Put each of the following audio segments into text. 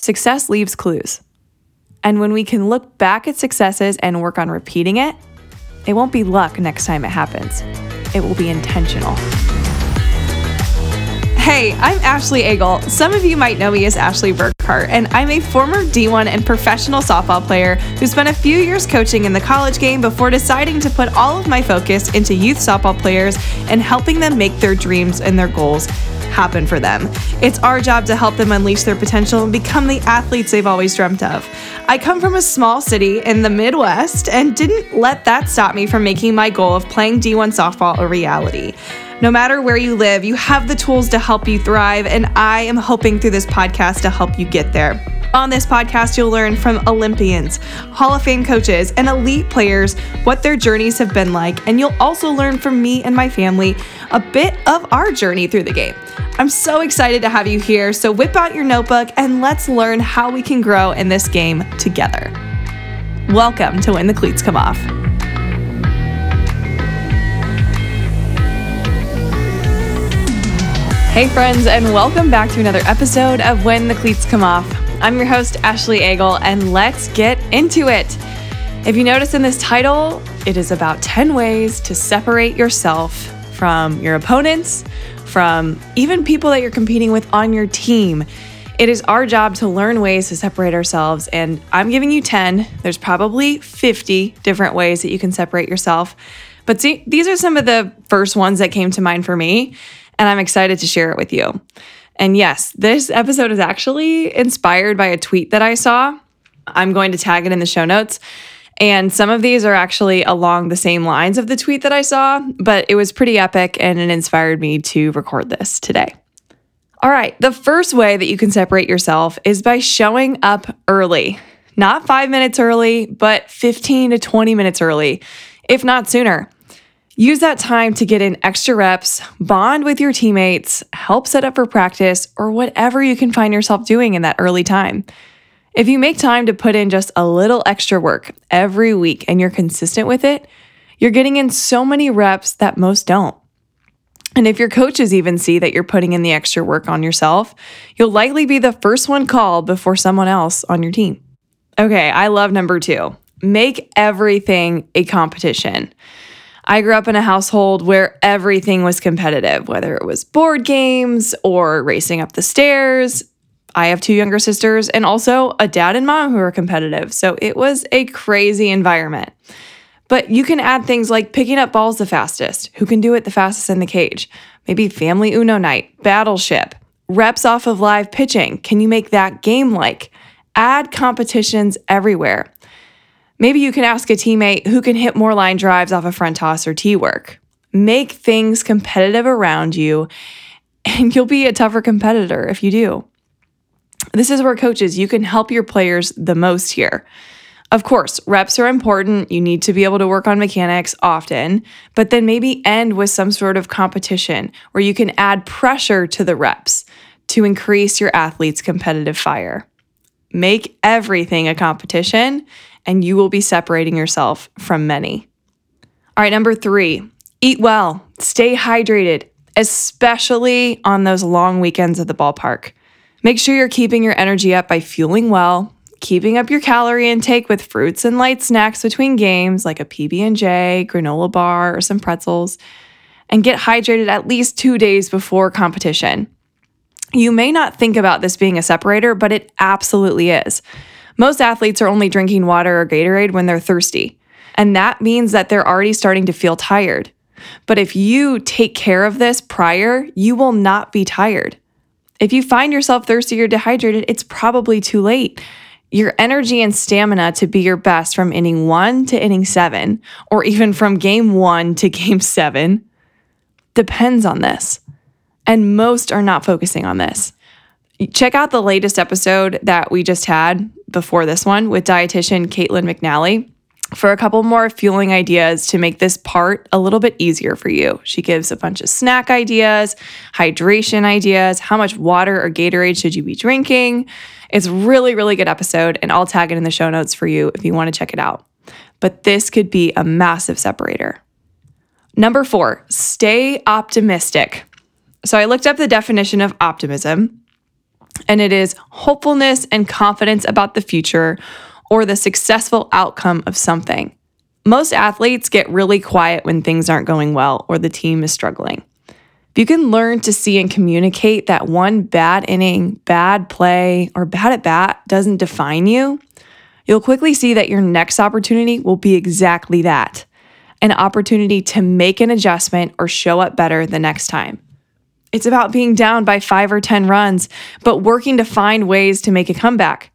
success leaves clues. And when we can look back at successes and work on repeating it, it won't be luck next time it happens. It will be intentional. Hey, I'm Ashley Eagle. Some of you might know me as Ashley Burkhardt, and I'm a former D1 and professional softball player who spent a few years coaching in the college game before deciding to put all of my focus into youth softball players and helping them make their dreams and their goals happen for them. It's our job to help them unleash their potential and become the athletes they've always dreamt of. I come from a small city in the Midwest and didn't let that stop me from making my goal of playing D1 softball a reality. No matter where you live, you have the tools to help you thrive, and I am hoping through this podcast to help you get there. On this podcast, you'll learn from Olympians, Hall of Fame coaches, and elite players what their journeys have been like, and you'll also learn from me and my family a bit of our journey through the game. I'm so excited to have you here, so whip out your notebook and let's learn how we can grow in this game together. Welcome to When the Cleats Come Off. Hey, friends, and welcome back to another episode of When the Cleats Come Off. I'm your host, Ashley Eagle, and let's get into it. If you notice in this title, it is about 10 ways to separate yourself from your opponents, from even people that you're competing with on your team. It is our job to learn ways to separate ourselves, and I'm giving you 10. There's probably 50 different ways that you can separate yourself. But see, these are some of the first ones that came to mind for me and I'm excited to share it with you. And yes, this episode is actually inspired by a tweet that I saw. I'm going to tag it in the show notes. And some of these are actually along the same lines of the tweet that I saw, but it was pretty epic and it inspired me to record this today. All right, the first way that you can separate yourself is by showing up early. Not five minutes early, but 15 to 20 minutes early, if not sooner. Use that time to get in extra reps, bond with your teammates, help set up for practice, or whatever you can find yourself doing in that early time. If you make time to put in just a little extra work every week and you're consistent with it, you're getting in so many reps that most don't. And if your coaches even see that you're putting in the extra work on yourself, you'll likely be the first one called before someone else on your team. Okay, I love number two make everything a competition. I grew up in a household where everything was competitive, whether it was board games or racing up the stairs. I have two younger sisters and also a dad and mom who are competitive. So it was a crazy environment. But you can add things like picking up balls the fastest, who can do it the fastest in the cage, maybe family Uno night, battleship, reps off of live pitching. Can you make that game like? Add competitions everywhere. Maybe you can ask a teammate who can hit more line drives off a front toss or tee work. Make things competitive around you, and you'll be a tougher competitor if you do. This is where coaches, you can help your players the most here. Of course, reps are important. You need to be able to work on mechanics often, but then maybe end with some sort of competition where you can add pressure to the reps to increase your athlete's competitive fire. Make everything a competition and you will be separating yourself from many. All right, number three, eat well, stay hydrated, especially on those long weekends at the ballpark. Make sure you're keeping your energy up by fueling well, keeping up your calorie intake with fruits and light snacks between games like a PB&J, granola bar, or some pretzels, and get hydrated at least 2 days before competition. You may not think about this being a separator, but it absolutely is. Most athletes are only drinking water or Gatorade when they're thirsty, and that means that they're already starting to feel tired. But if you take care of this prior, you will not be tired. If you find yourself thirsty or dehydrated, it's probably too late. Your energy and stamina to be your best from inning one to inning seven, or even from game one to game seven, depends on this. And most are not focusing on this. Check out the latest episode that we just had before this one with dietitian Kaitlyn McNally for a couple more fueling ideas to make this part a little bit easier for you. She gives a bunch of snack ideas, hydration ideas, how much water or Gatorade should you be drinking. It's really, really good episode, and I'll tag it in the show notes for you if you want to check it out. But this could be a massive separator. Number four, stay optimistic. So I looked up the definition of optimism, and it is hopefulness and confidence about the future or the successful outcome of something. Most athletes get really quiet when things aren't going well or the team is struggling. If you can learn to see and communicate that one bad inning, bad play, or bad at bat doesn't define you, you'll quickly see that your next opportunity will be exactly that an opportunity to make an adjustment or show up better the next time. It's about being down by five or 10 runs, but working to find ways to make a comeback,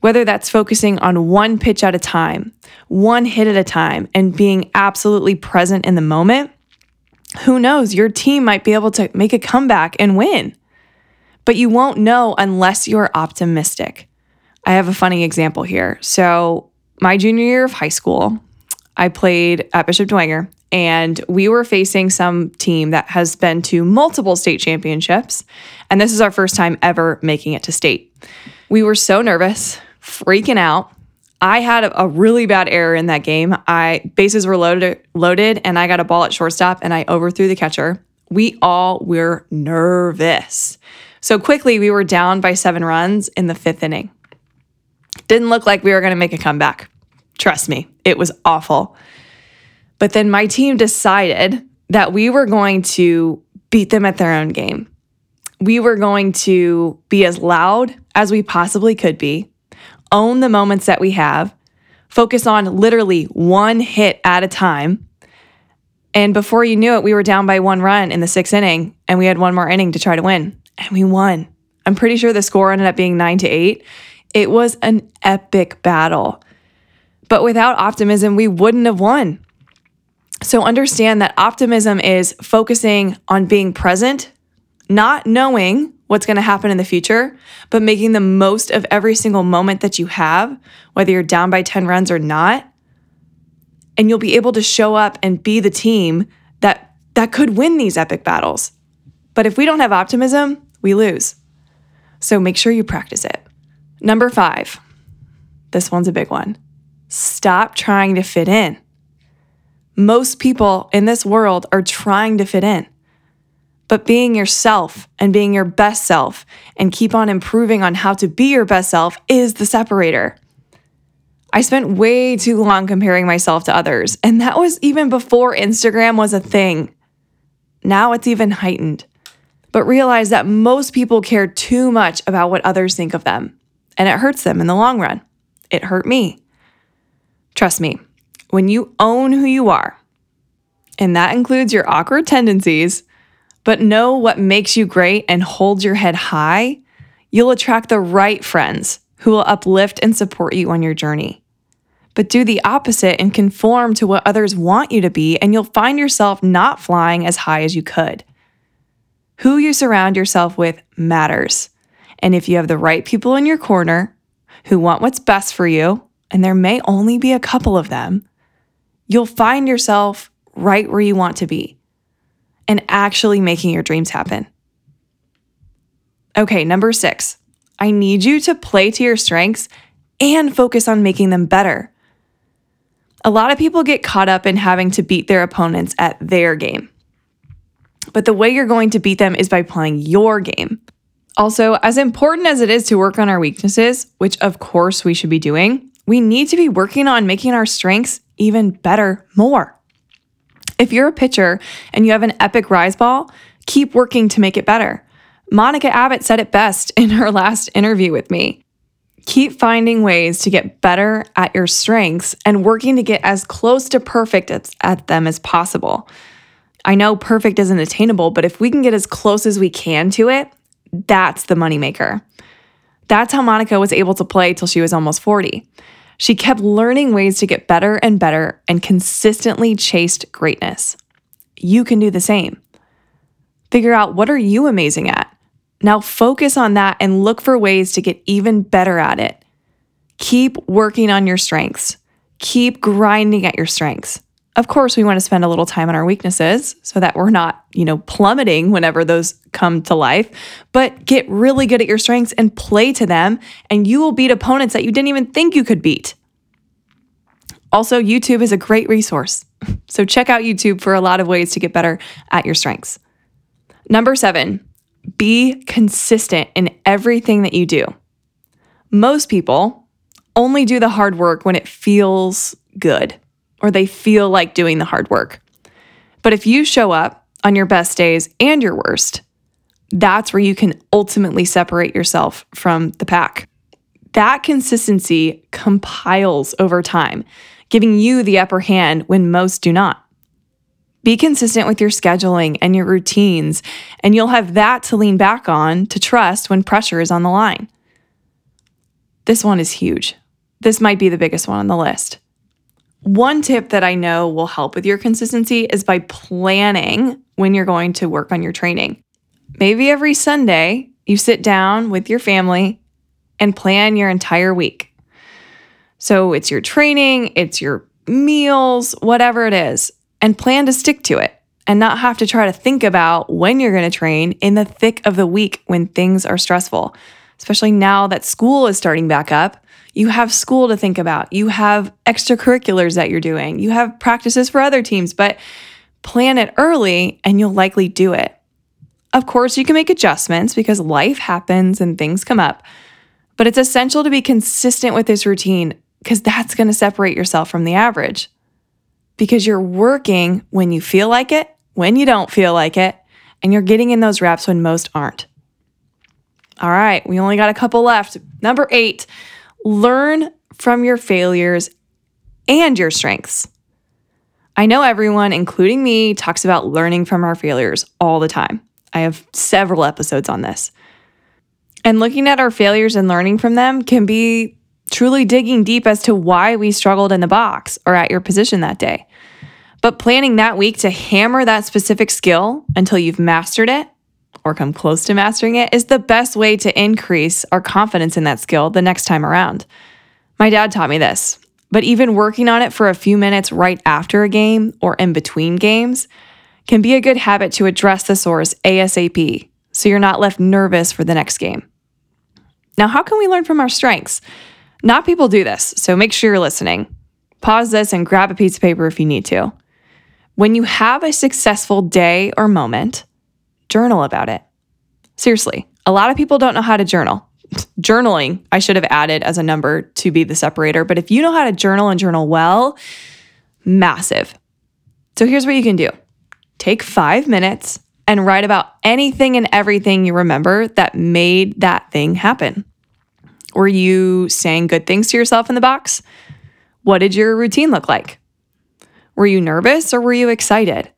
whether that's focusing on one pitch at a time, one hit at a time, and being absolutely present in the moment. Who knows? Your team might be able to make a comeback and win. But you won't know unless you're optimistic. I have a funny example here. So, my junior year of high school, I played at Bishop Dwenger and we were facing some team that has been to multiple state championships. And this is our first time ever making it to state. We were so nervous, freaking out. I had a really bad error in that game. I bases were loaded loaded and I got a ball at shortstop and I overthrew the catcher. We all were nervous. So quickly we were down by 7 runs in the 5th inning. Didn't look like we were going to make a comeback. Trust me, it was awful. But then my team decided that we were going to beat them at their own game. We were going to be as loud as we possibly could be, own the moments that we have, focus on literally one hit at a time. And before you knew it, we were down by one run in the sixth inning, and we had one more inning to try to win. And we won. I'm pretty sure the score ended up being nine to eight. It was an epic battle. But without optimism, we wouldn't have won. So understand that optimism is focusing on being present, not knowing what's going to happen in the future, but making the most of every single moment that you have, whether you're down by 10 runs or not. And you'll be able to show up and be the team that that could win these epic battles. But if we don't have optimism, we lose. So make sure you practice it. Number 5. This one's a big one. Stop trying to fit in. Most people in this world are trying to fit in. But being yourself and being your best self and keep on improving on how to be your best self is the separator. I spent way too long comparing myself to others, and that was even before Instagram was a thing. Now it's even heightened. But realize that most people care too much about what others think of them, and it hurts them in the long run. It hurt me. Trust me, when you own who you are, and that includes your awkward tendencies, but know what makes you great and hold your head high, you'll attract the right friends who will uplift and support you on your journey. But do the opposite and conform to what others want you to be, and you'll find yourself not flying as high as you could. Who you surround yourself with matters. And if you have the right people in your corner who want what's best for you, and there may only be a couple of them, you'll find yourself right where you want to be and actually making your dreams happen. Okay, number six, I need you to play to your strengths and focus on making them better. A lot of people get caught up in having to beat their opponents at their game. But the way you're going to beat them is by playing your game. Also, as important as it is to work on our weaknesses, which of course we should be doing, we need to be working on making our strengths even better more. If you're a pitcher and you have an epic rise ball, keep working to make it better. Monica Abbott said it best in her last interview with me. Keep finding ways to get better at your strengths and working to get as close to perfect at them as possible. I know perfect isn't attainable, but if we can get as close as we can to it, that's the moneymaker. That's how Monica was able to play till she was almost 40. She kept learning ways to get better and better and consistently chased greatness. You can do the same. Figure out what are you amazing at? Now focus on that and look for ways to get even better at it. Keep working on your strengths. Keep grinding at your strengths. Of course, we want to spend a little time on our weaknesses so that we're not, you know, plummeting whenever those come to life, but get really good at your strengths and play to them, and you will beat opponents that you didn't even think you could beat. Also, YouTube is a great resource. So check out YouTube for a lot of ways to get better at your strengths. Number seven, Be consistent in everything that you do. Most people only do the hard work when it feels good or they feel like doing the hard work. But if you show up on your best days and your worst, that's where you can ultimately separate yourself from the pack. That consistency compiles over time, giving you the upper hand when most do not. Be consistent with your scheduling and your routines, and you'll have that to lean back on to trust when pressure is on the line. This one is huge. This might be the biggest one on the list. One tip that I know will help with your consistency is by planning when you're going to work on your training. Maybe every Sunday, you sit down with your family and plan your entire week. So it's your training, it's your meals, whatever it is, and plan to stick to it and not have to try to think about when you're going to train in the thick of the week when things are stressful, especially now that school is starting back up. You have school to think about. You have extracurriculars that you're doing. You have practices for other teams, but plan it early and you'll likely do it. Of course, you can make adjustments because life happens and things come up, but it's essential to be consistent with this routine because that's going to separate yourself from the average. Because you're working when you feel like it, when you don't feel like it, and you're getting in those reps when most aren't. All right, we only got a couple left. Number eight, learn from your failures and your strengths. I know everyone, including me, talks about learning from our failures all the time. I have several episodes on this. And looking at our failures and learning from them can be truly digging deep as to why we struggled in the box or at your position that day. But planning that week to hammer that specific skill until you've mastered it or come close to mastering it is the best way to increase our confidence in that skill the next time around. My dad taught me this, but even working on it for a few minutes right after a game or in between games can be a good habit to address the source ASAP so you're not left nervous for the next game. Now, how can we learn from our strengths? Not people do this, so make sure you're listening. Pause this and grab a piece of paper if you need to. When you have a successful day or moment, journal about it. Seriously, a lot of people don't know how to journal. Journaling, I should have added as a number to be the separator, but if you know how to journal and journal well, massive. So here's what you can do take five minutes and write about anything and everything you remember that made that thing happen. Were you saying good things to yourself in the box? What did your routine look like? Were you nervous or were you excited?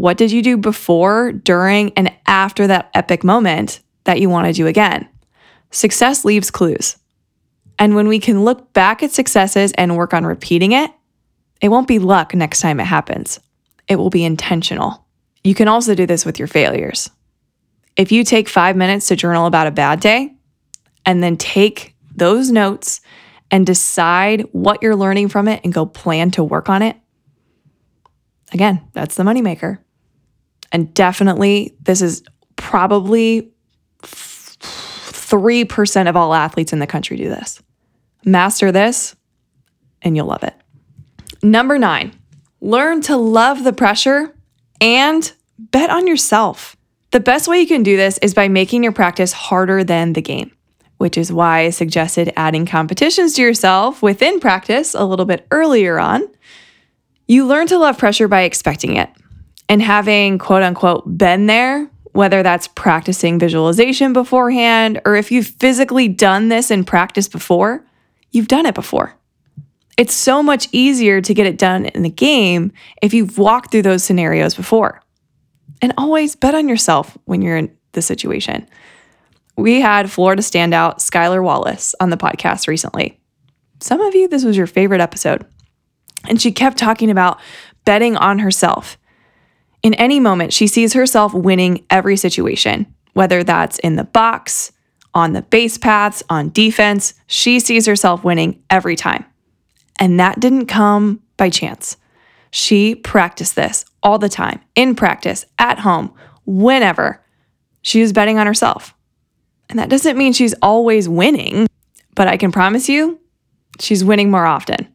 What did you do before, during, and after that epic moment that you want to do again? Success leaves clues. And when we can look back at successes and work on repeating it, it won't be luck next time it happens. It will be intentional. You can also do this with your failures. If you take five minutes to journal about a bad day and then take those notes and decide what you're learning from it and go plan to work on it, again, that's the moneymaker. And definitely, this is probably 3% of all athletes in the country do this. Master this, and you'll love it. Number nine, learn to love the pressure and bet on yourself. The best way you can do this is by making your practice harder than the game, which is why I suggested adding competitions to yourself within practice a little bit earlier on. You learn to love pressure by expecting it and having quote unquote been there, whether that's practicing visualization beforehand or if you've physically done this in practice before, you've done it before. It's so much easier to get it done in the game if you've walked through those scenarios before. And always bet on yourself when you're in the situation. We had Florida standout Skylar Wallace on the podcast recently. Some of you, this was your favorite episode. And she kept talking about betting on herself in any moment, she sees herself winning every situation, whether that's in the box, on the base paths, on defense. She sees herself winning every time. And that didn't come by chance. She practiced this all the time, in practice, at home, whenever. She was betting on herself. And that doesn't mean she's always winning, but I can promise you, she's winning more often.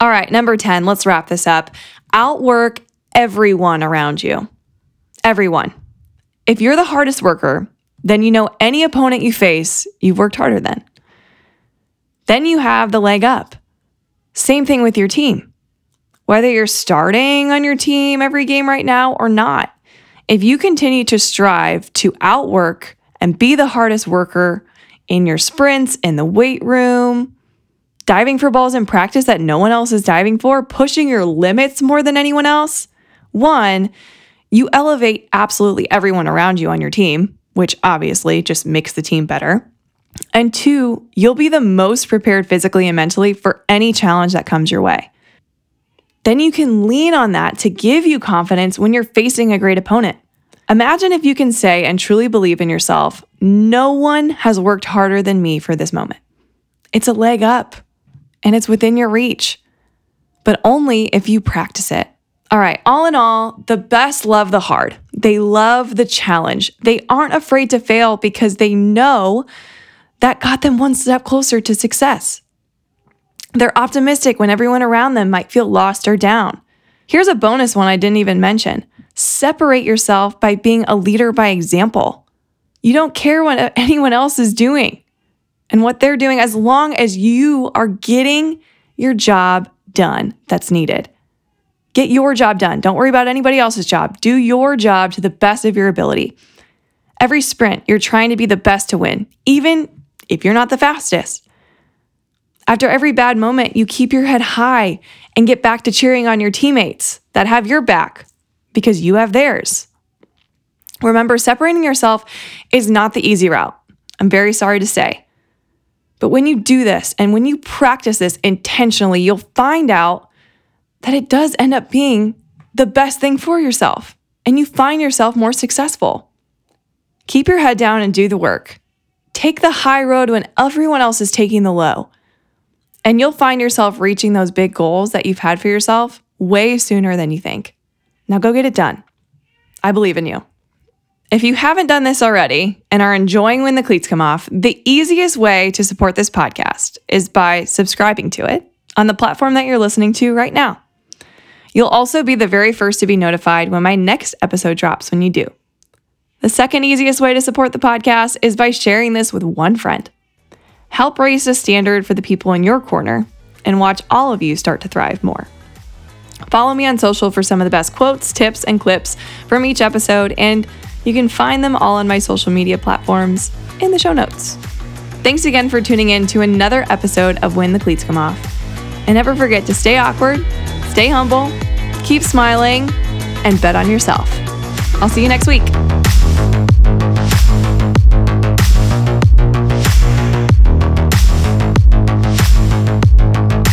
All right, number 10, let's wrap this up. Outwork everyone around you. Everyone. If you're the hardest worker, then you know any opponent you face, you've worked harder than. Then you have the leg up. Same thing with your team. Whether you're starting on your team every game right now or not, if you continue to strive to outwork and be the hardest worker in your sprints, in the weight room, diving for balls in practice that no one else is diving for, pushing your limits more than anyone else, one, you elevate absolutely everyone around you on your team, which obviously just makes the team better. And two, you'll be the most prepared physically and mentally for any challenge that comes your way. Then you can lean on that to give you confidence when you're facing a great opponent. Imagine if you can say and truly believe in yourself, no one has worked harder than me for this moment. It's a leg up and it's within your reach, but only if you practice it. All right, all in all, the best love the hard. They love the challenge. They aren't afraid to fail because they know that got them one step closer to success. They're optimistic when everyone around them might feel lost or down. Here's a bonus one I didn't even mention separate yourself by being a leader by example. You don't care what anyone else is doing and what they're doing as long as you are getting your job done that's needed. Get your job done. Don't worry about anybody else's job. Do your job to the best of your ability. Every sprint, you're trying to be the best to win, even if you're not the fastest. After every bad moment, you keep your head high and get back to cheering on your teammates that have your back because you have theirs. Remember, separating yourself is not the easy route. I'm very sorry to say. But when you do this and when you practice this intentionally, you'll find out that it does end up being the best thing for yourself and you find yourself more successful. Keep your head down and do the work. Take the high road when everyone else is taking the low. And you'll find yourself reaching those big goals that you've had for yourself way sooner than you think. Now go get it done. I believe in you. If you haven't done this already and are enjoying when the cleats come off, the easiest way to support this podcast is by subscribing to it on the platform that you're listening to right now. You'll also be the very first to be notified when my next episode drops when you do. The second easiest way to support the podcast is by sharing this with one friend. Help raise the standard for the people in your corner and watch all of you start to thrive more. Follow me on social for some of the best quotes, tips, and clips from each episode, and you can find them all on my social media platforms in the show notes. Thanks again for tuning in to another episode of When the Cleats Come Off. And never forget to stay awkward stay humble, keep smiling, and bet on yourself. I'll see you next week.